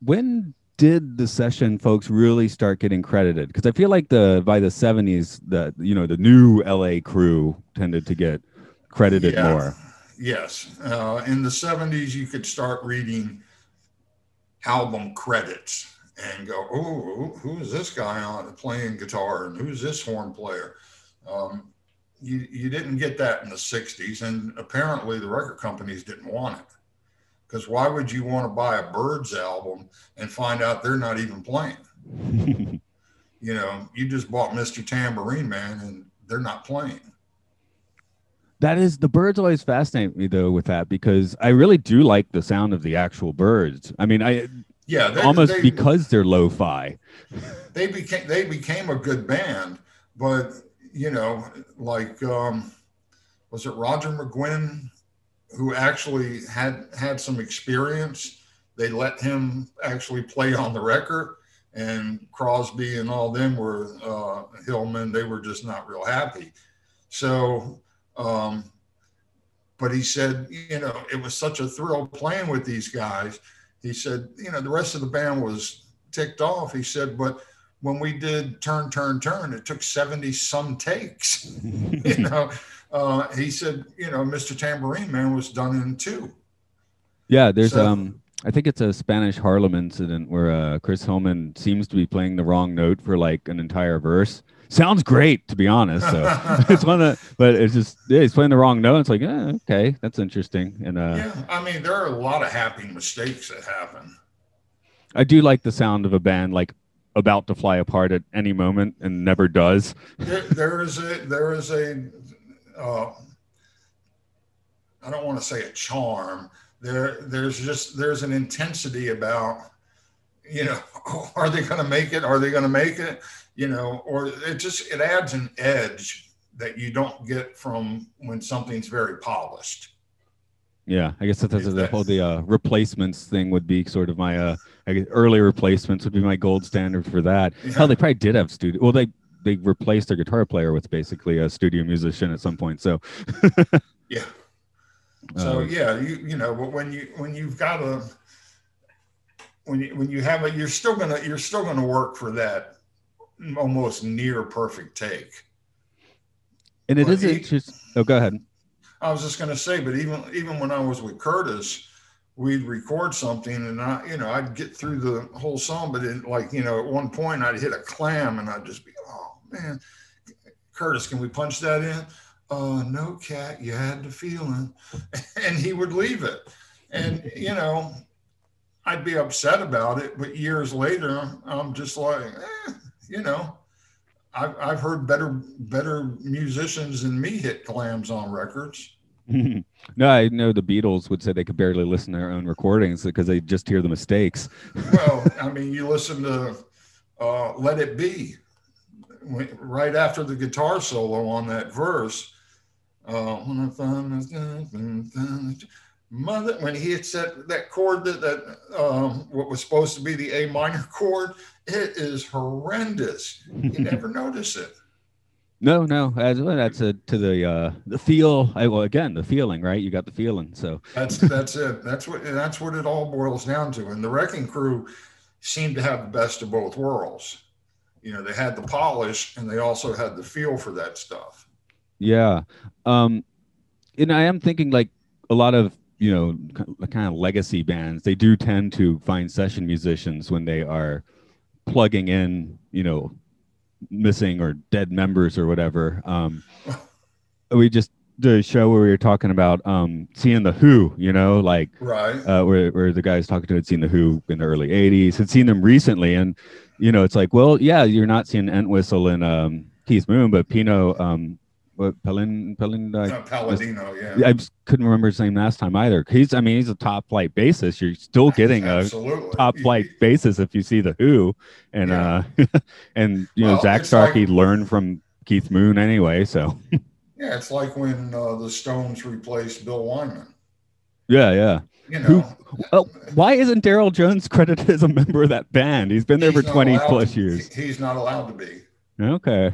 When did the session folks really start getting credited? Because I feel like the by the seventies, the you know the new LA crew tended to get credited yeah. more. Yes, uh, in the seventies, you could start reading album credits and go, "Oh, who is this guy on playing guitar? And who's this horn player?" Um, you you didn't get that in the '60s, and apparently the record companies didn't want it because why would you want to buy a Byrds album and find out they're not even playing? you know, you just bought Mr. Tambourine Man and they're not playing. That is the Byrds always fascinate me though with that because I really do like the sound of the actual Byrds. I mean, I yeah, they, almost they, because they're lo-fi. They became they became a good band, but you know, like um, was it Roger McGuinn who actually had had some experience. They let him actually play on the record, and Crosby and all them were uh, Hillman. They were just not real happy. So, um, but he said, you know, it was such a thrill playing with these guys. He said, you know, the rest of the band was ticked off. He said, but when we did turn, turn, turn, it took 70 some takes, you know, uh, he said, you know, Mr. Tambourine Man was done in two. Yeah, there's so, um, I think it's a Spanish Harlem incident where uh, Chris Hillman seems to be playing the wrong note for like an entire verse. Sounds great, to be honest. So it's one of, but it's just yeah, he's playing the wrong note. It's like, eh, okay, that's interesting. And uh, yeah, I mean, there are a lot of happy mistakes that happen. I do like the sound of a band like about to fly apart at any moment and never does. there, there is a there is a uh, I don't want to say a charm. There, there's just there's an intensity about, you know, are they going to make it? Are they going to make it? You know, or it just it adds an edge that you don't get from when something's very polished. Yeah, I guess that's, the whole the uh, replacements thing would be sort of my uh, I guess early replacements would be my gold standard for that. Yeah. Hell, they probably did have studio. Well, they they replaced their guitar player with basically a studio musician at some point. So yeah. So um, yeah, you you know, but when you when you've got a when you when you have a you're still gonna you're still gonna work for that almost near perfect take. And it but is interesting. Oh, go ahead. I was just gonna say, but even even when I was with Curtis, we'd record something and I, you know, I'd get through the whole song, but in like, you know, at one point I'd hit a clam and I'd just be, man, Curtis, can we punch that in? Uh, no, cat, you had the feeling. and he would leave it. And, you know, I'd be upset about it, but years later, I'm just like, eh, you know, I've, I've heard better better musicians than me hit clams on records. no, I know the Beatles would say they could barely listen to their own recordings because they just hear the mistakes. well, I mean, you listen to uh, "Let It Be" right after the guitar solo on that verse. Uh, when I find mother, when he hits that that chord that that um, what was supposed to be the A minor chord, it is horrendous. You never notice it. No, no, that's that's a, to the uh, the feel. I, well, again, the feeling, right? You got the feeling, so that's that's it. That's what that's what it all boils down to. And the Wrecking Crew seemed to have the best of both worlds. You know, they had the polish, and they also had the feel for that stuff. Yeah, um, and I am thinking like a lot of you know kind of legacy bands. They do tend to find session musicians when they are plugging in, you know, missing or dead members or whatever. Um, we just did a show where we were talking about um, seeing the Who, you know, like right, uh, where where the guys talking to had seen the Who in the early '80s, had seen them recently, and you know, it's like, well, yeah, you're not seeing Entwistle and um, Keith Moon, but Pino um, what Pelin Pelin uh, Palladino, yeah. I just couldn't remember his name last time either. He's I mean he's a top flight bassist. You're still getting a top flight bassist if you see the Who, and yeah. uh, and you well, know Zak Starkey like, learned from Keith Moon anyway. So yeah, it's like when uh, the Stones replaced Bill Wyman. Yeah, yeah. You know, Who, well, why isn't Darryl Jones credited as a member of that band? He's been there for 20 plus to, years. He's not allowed to be. Okay.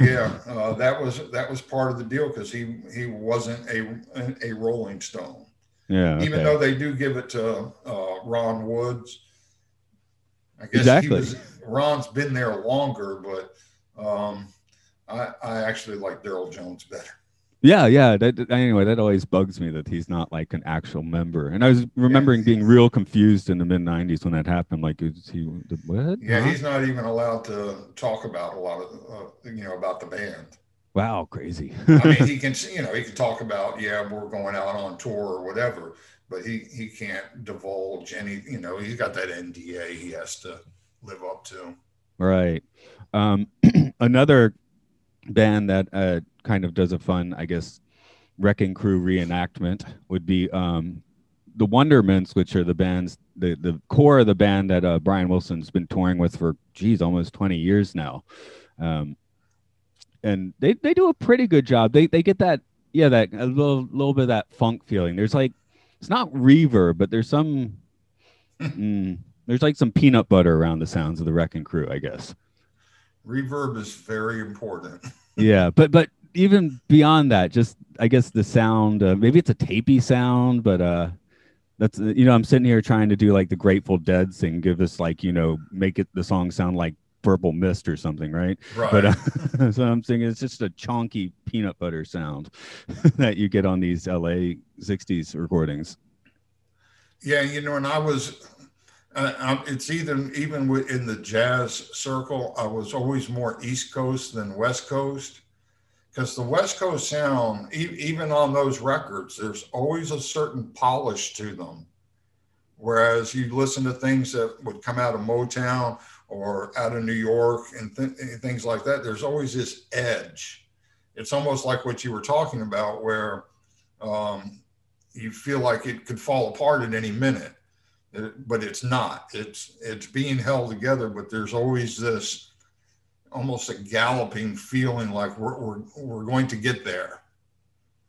yeah, uh, that was that was part of the deal because he he wasn't a a Rolling Stone. Yeah. Okay. Even though they do give it to uh, Ron Woods. I guess exactly. Was, Ron's been there longer, but um, I I actually like Darryl Jones better. Yeah, yeah. That, anyway, that always bugs me that he's not like an actual member. And I was remembering yeah. being real confused in the mid '90s when that happened. Like, is he what? Yeah, huh? he's not even allowed to talk about a lot of uh, you know about the band. Wow, crazy. I mean, he can you know he can talk about yeah we're going out on tour or whatever, but he he can't divulge any. You know, he's got that NDA he has to live up to. Right. Um, another band that uh, kind of does a fun, I guess, Wrecking Crew reenactment would be um, the Wondermints, which are the bands, the the core of the band that uh, Brian Wilson's been touring with for, geez, almost 20 years now. Um, and they, they do a pretty good job. They they get that yeah that a little little bit of that funk feeling. There's like it's not reverb, but there's some mm, there's like some peanut butter around the sounds of the Wrecking Crew, I guess. Reverb is very important. yeah, but but even beyond that, just I guess the sound. Uh, maybe it's a tapey sound, but uh, that's uh, you know I'm sitting here trying to do like the Grateful Dead thing, give us like you know make it the song sound like Purple Mist or something, right? Right. But uh, so I'm thinking it's just a chonky peanut butter sound that you get on these LA '60s recordings. Yeah, you know, and I was uh, it's even even in the jazz circle, I was always more East Coast than West Coast because the West Coast sound, e- even on those records, there's always a certain polish to them. Whereas you listen to things that would come out of Motown or out of New York and, th- things like that, there's always this edge. It's almost like what you were talking about, where um, you feel like it could fall apart at any minute, but it's not. It's it's being held together, but there's always this almost a galloping feeling like we're, we're, we're going to get there.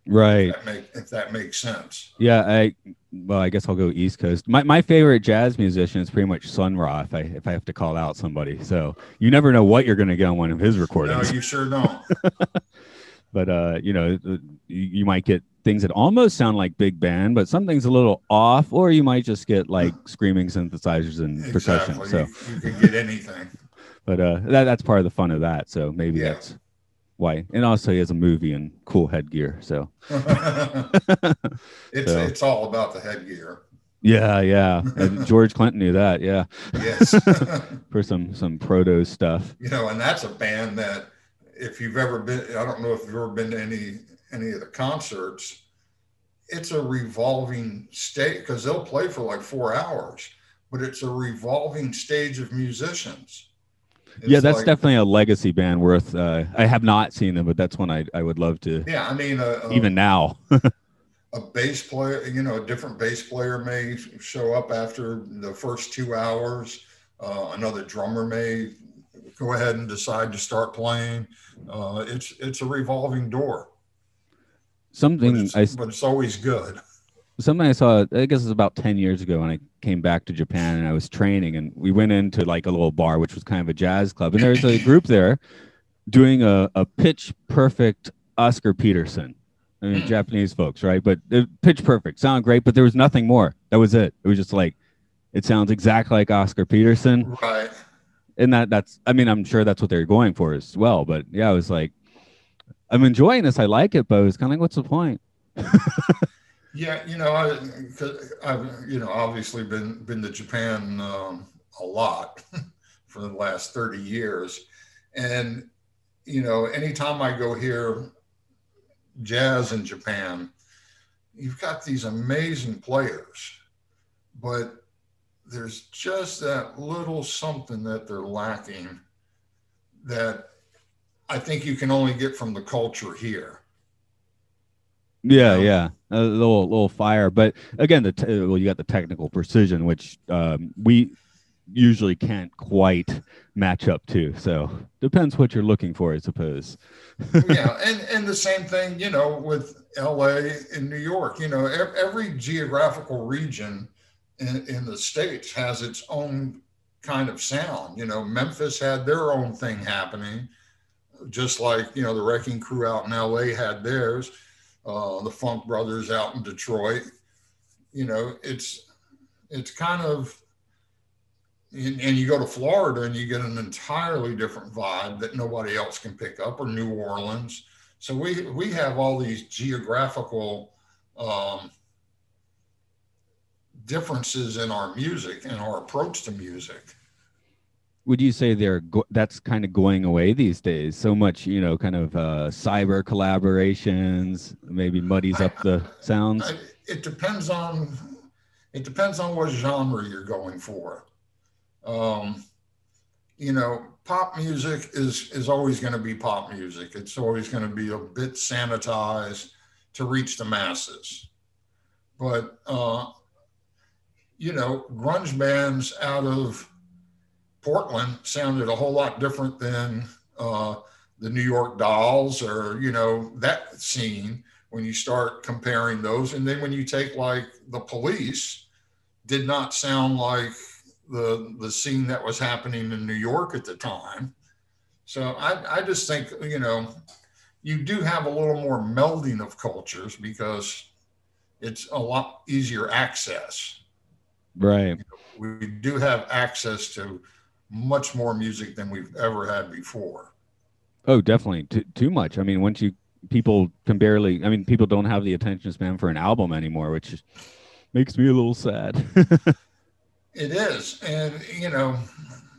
Right. If that, make, if that makes sense. Yeah. I, well, I guess I'll go East Coast. My, my favorite jazz musician is pretty much Sun Ra. If I, if I have to call out somebody, so you never know what you're going to get on one of his recordings. No, you sure don't. but, uh, you know, you, might get things that almost sound like big band, but something's a little off, or you might just get like screaming synthesizers and exactly. percussion. So you, you can get anything but uh, that, that's part of the fun of that. So maybe yeah. that's why. And also, he has a movie and cool headgear. So it's so. it's all about the headgear. Yeah, yeah. And George Clinton knew that. Yeah. Yes. For some some proto stuff. You know, and that's a band that if you've ever been, I don't know if you've ever been to any any of the concerts. It's a revolving state because they'll play for like four hours but it's a revolving stage of musicians. It's yeah, that's like- definitely a legacy band worth. Uh, I have not seen them, but that's one I, I would love to. Yeah, I mean, uh, uh, Even now, a bass player, you know, a different bass player may show up after the first two hours. Uh, another drummer may go ahead and decide to start playing. Uh, it's it's a revolving door, but something it's, I but it's always good. something I saw. I guess it was about ten years ago when I came back to Japan and I was training, and we went into like a little bar, which was kind of a jazz club, and there was a group there doing a, a pitch perfect Oscar Peterson. I mean. Japanese folks, right? But pitch perfect, sound great, but there was nothing more. That was it. It was just like it sounds exactly like Oscar Peterson. Right. And that that's i mean i'm sure that's what they're going for as well but yeah i was like i'm enjoying this. I like it but it was kind of like what's the point? Yeah, you know, I, I've, you know, obviously been been to Japan um, a lot for the last thirty years, and you know, anytime I go here, jazz in Japan, you've got these amazing players, but there's just that little something that they're lacking that I think you can only get from the culture here. yeah Yeah. yeah a little little fire but again the te- well you got the technical precision which um, we usually can't quite match up to so depends what you're looking for i suppose yeah, and and the same thing, you know, with L.A. and New York. You know, every geographical region in, in the states has its own kind of sound. You know, Memphis had their own thing happening, just like you know the Wrecking Crew out in L.A. had theirs. Uh, the Funk Brothers out in Detroit. You know, it's it's kind of and, and you go to Florida and you get an entirely different vibe that nobody else can pick up, or New Orleans. So we we have all these geographical um, differences in our music and our approach to music. would you say they're go- that's kind of going away these days so much you know kind of uh, cyber collaborations maybe muddies up the sounds I- It depends on it depends on what genre you're going for. Um, you know, pop music is is always going to be pop music. It's always going to be a bit sanitized to reach the masses. But uh, you know, grunge bands out of Portland sounded a whole lot different than uh, the New York Dolls or you know that scene when you start comparing those. And then when you take like the police, did not sound like the the scene that was happening in New York at the time. So I, I just think, you know, you do have a little more melding of cultures because it's a lot easier access. Right We do have access to much more music than we've ever had before. Oh, definitely. Too, too much. I mean, once you people can barely. I mean, people don't have the attention span for an album anymore, which makes me a little sad. It is, and you know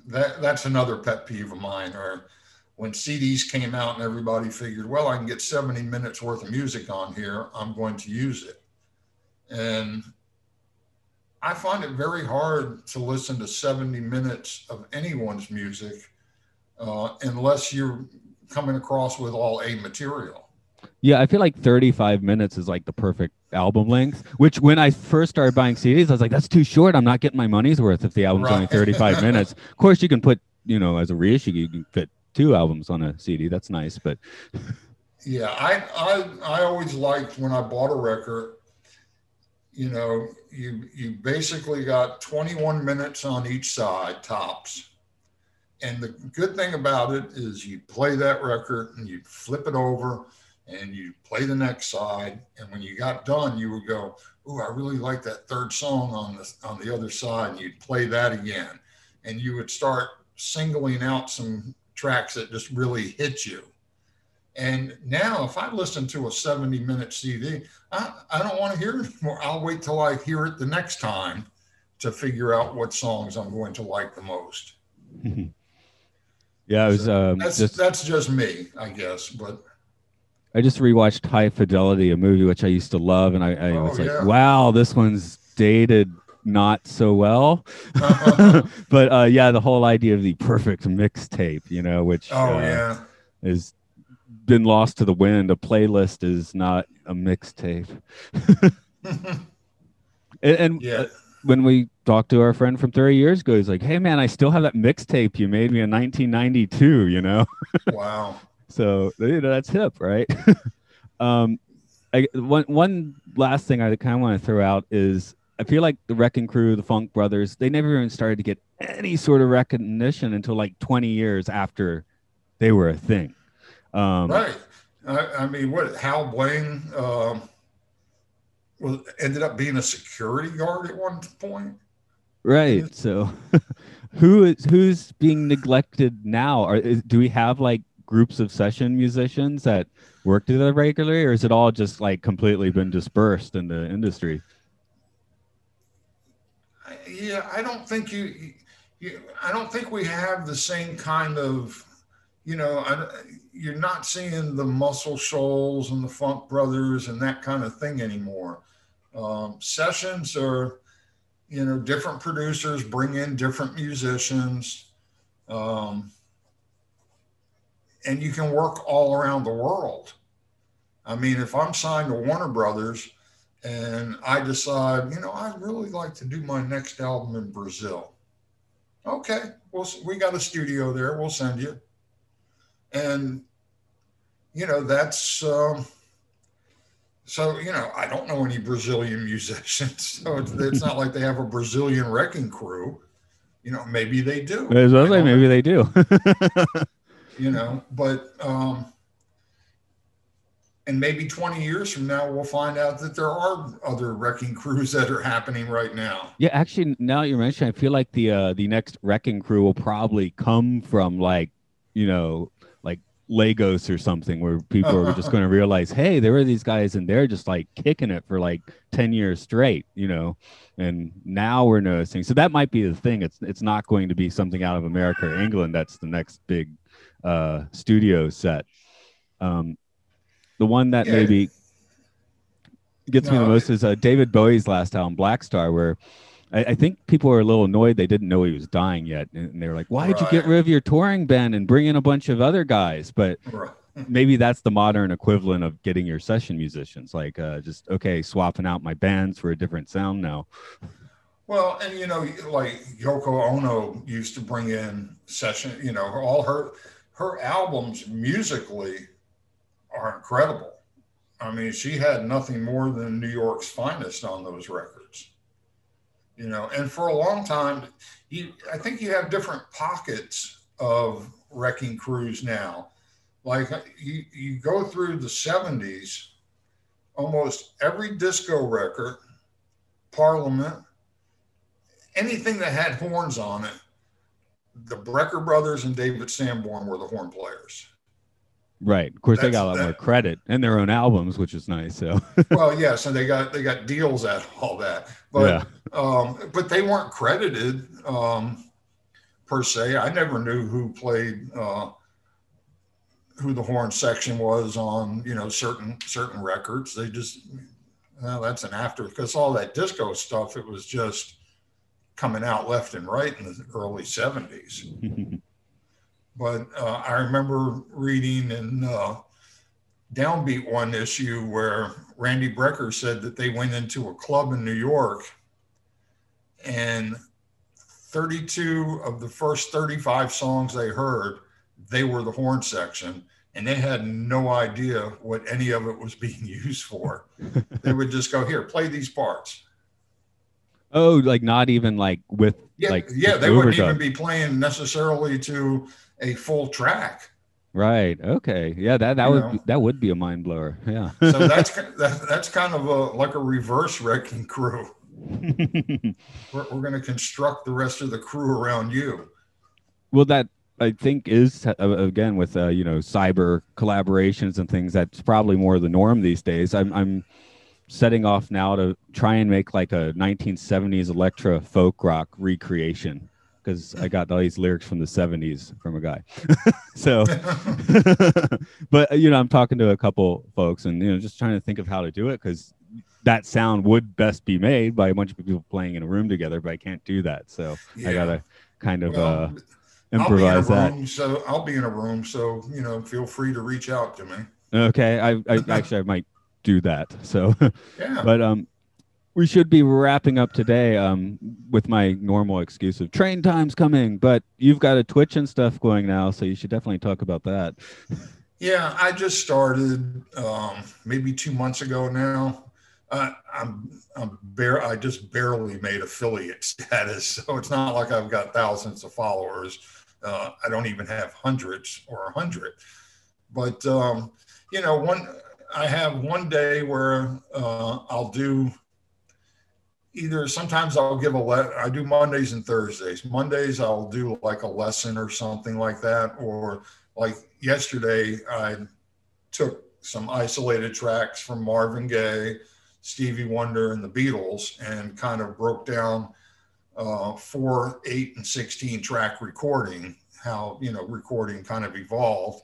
that that's another pet peeve of mine. Or when CDs came out and everybody figured, well, I can get 70 minutes worth of music on here, I'm going to use it. And I find it very hard to listen to 70 minutes of anyone's music uh, unless you're coming across with all A material. yeah, I feel like 35 minutes is like the perfect album length. Which, when I first started buying CDs, I was like, "That's too short. I'm not getting my money's worth if the album's only 35 minutes." Of course, you can put, you know, as a reissue, you can fit two albums on a CD. That's nice, but Yeah, I I I always liked when I bought a record. You know, you you basically got 21 minutes on each side tops. And the good thing about it is you play that record and you flip it over and you play the next side. And when you got done, you would go, "Ooh, I really like that third song on the on the other side." And you'd play that again, and you would start singling out some tracks that just really hit you. And now, if I listen to a 70 minute CD, I, I don't want to hear it anymore. I'll wait till I hear it the next time to figure out what songs I'm going to like the most. yeah, was um, That's just that's just me, I guess. But I just rewatched High Fidelity, a movie which I used to love, and I, I Oh, was like, yeah. "Wow, this one's dated not so well. Uh-huh. but uh, yeah, the whole idea of the perfect mixtape, you know, which oh uh, yeah. has been lost to the wind. A playlist is not a mixtape. And, and yeah. uh, when we talked to our friend from 30 years ago, he's like, "Hey man, I still have that mixtape you made me in 1992." You know, Wow. so you know that's hip, right? um, I, one one last thing I kind of want to throw out is I feel like the Wrecking Crew, the Funk Brothers, they never even started to get any sort of recognition until like 20 years after they were a thing. Um, Right. I, I mean, what Hal Blaine um, was ended up being a security guard at one point. Right. So, who is who's being neglected now? Are is, do we have like groups of session musicians that work together regularly, or is it all just like completely been dispersed in the industry? I- Yeah, I don't think you, you. I don't think we have the same kind of, you know. I, you're not seeing the Muscle Shoals and the Funk Brothers and that kind of thing anymore. Um, sessions are, you know, different producers bring in different musicians, um, and you can work all around the world. I mean, if I'm signed to Warner Brothers and I decide, you know, I'd really like to do my next album in Brazil. Okay, well, we got a studio there. We'll send you. And, you know, that's, um, so, you know, I don't know any Brazilian musicians. So it's, it's not like they have a Brazilian wrecking crew. You know, maybe they do. As I was I like, maybe they do. you know but um and maybe 20 years from now we'll find out that there are other wrecking crews that are happening right now yeah, actually, now you're mentioning, I feel like the uh, the next wrecking crew will probably come from like you know like Lagos or something, where people are just going to realize, hey, there are these guys and they're just like kicking it for like ten years straight, you know. And now we're noticing. So that might be the thing. It's it's not going to be something out of America or England. That's the next big uh, studio set. Um, the one that Yeah. maybe gets me the most is uh, David Bowie's last album, Black Star, where I, I think people were a little annoyed they didn't know he was dying yet, and they were like, "Why did you get rid of your touring band and bring in a bunch of other guys?" But Right. maybe that's the modern equivalent of getting your session musicians, like uh, just okay, swapping out my bands for a different sound now. well and you know like yoko ono used to bring in session you know all her her albums musically are incredible i mean she had nothing more than new york's finest on those records you know and for a long time you i think you have different pockets of wrecking crews now. Like uh, you, you go through the 70s almost every disco record parliament anything that had horns on it the brecker brothers and david sanborn were the horn players Right. Of course, they got a lot more credit and their own albums, which is nice. So well yes and they got they got deals at all that but yeah, um, but they weren't credited um, per se. I never knew who played uh, who the horn section was on you know certain certain records. They just well, that's an after because all that disco stuff it was just coming out left and right in the early seventies. But uh, I remember reading in uh, Downbeat one issue where Randy Brecker said that they went into a club in New York and 32 of the first 35 songs they heard, they were the horn section. And they had no idea what any of it was being used for. they would just go, Here, play these parts. oh, like not even like with Yeah, like yeah, they wouldn't even be playing necessarily to a full track. right. Okay, yeah, that that You would know. that would be a mind blower. Yeah. So that's that, that's kind of a like a reverse wrecking crew. We're, we're going to construct the rest of the crew around you. well, that I think is uh, again with uh, you know cyber collaborations and things. That's probably more the norm these days. I'm I'm setting off now to try and make like a 1970s electro folk rock recreation because I got all these lyrics from the 70s from a guy. so, but you know, I'm talking to a couple folks and you know, just trying to think of how to do it because that sound would best be made by a bunch of people playing in a room together, but I can't do that. So Yeah. I gotta kind of Well, uh, I'll be in a improvise that. room, so I'll be in a room. So you know, feel free to reach out to me. Okay, I, I actually I might do that. So, Yeah. but um, we should be wrapping up today um with my normal excuse of train time's coming. But you've got a Twitch and stuff going now, so you should definitely talk about that. Yeah, I just started um, maybe two months ago now. Uh, I'm I'm bare. I just barely made affiliate status, so it's not like I've got thousands of followers. Uh, I don't even have hundreds or a hundred. But um, you know, one I have one day where uh, I'll do either. Sometimes I'll give a let I do Mondays and Thursdays. Mondays I'll do like a lesson or something like that, or like yesterday i took some isolated tracks from marvin gaye stevie wonder and the beatles and kind of broke down uh, four eight and 16 track recording how you know recording kind of evolved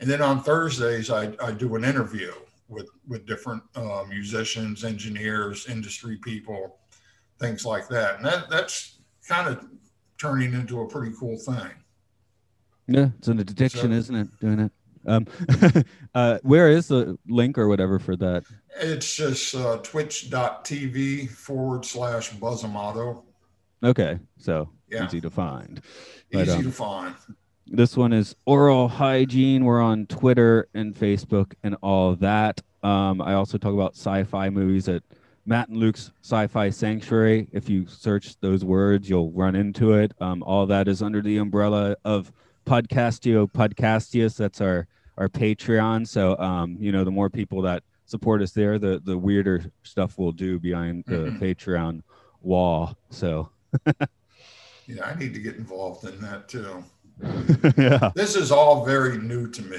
and then on thursdays i, I do an interview with with different uh, musicians engineers industry people things like that and that, that's kind of turning into a pretty cool thing Yeah, it's an addiction, So- isn't it? Doing it. Um, uh, where is the link or whatever for that? It's just uh, twitch.tv forward slash Buzzamato. Okay, so Yeah. easy to find. But, Easy um, to find. This one is oral hygiene. We're on Twitter and Facebook and all that. Um, I also talk about sci-fi movies at Matt and Luke's Sci-Fi Sanctuary. If you search those words, you'll run into it. Um, all that is under the umbrella of Podcastio Podcastius. That's our our Patreon. So um, you know, the more people that support us there, the the weirder stuff we'll do behind the Mhm. Patreon wall. So Yeah, I need to get involved in that too. yeah. This is all very new to me.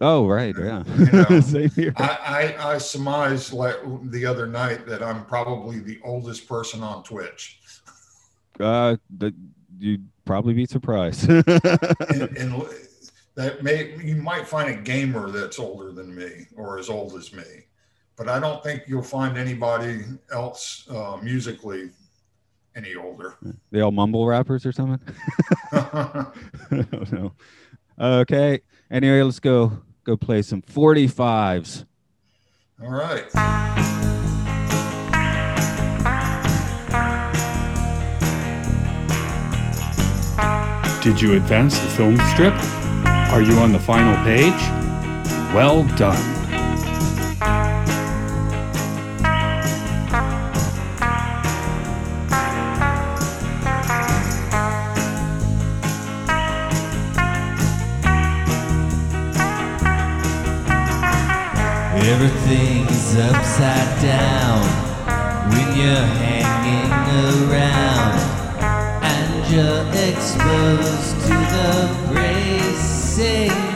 Oh right, yeah. You know, Same here. I, I, I surmised like the other night that I'm probably the oldest person on Twitch. Uh, that you'd probably be surprised. And, and that may you might find a gamer that's older than me or as old as me, but I don't think you'll find anybody else uh, musically any older. they all mumble rappers or something. I don't know. Okay. Anyway, let's go go play some 45s. All right. Did you advance the film strip? Are you on the final page? Well done. Everything is upside down when you're hanging around. And you're exposed to the bracing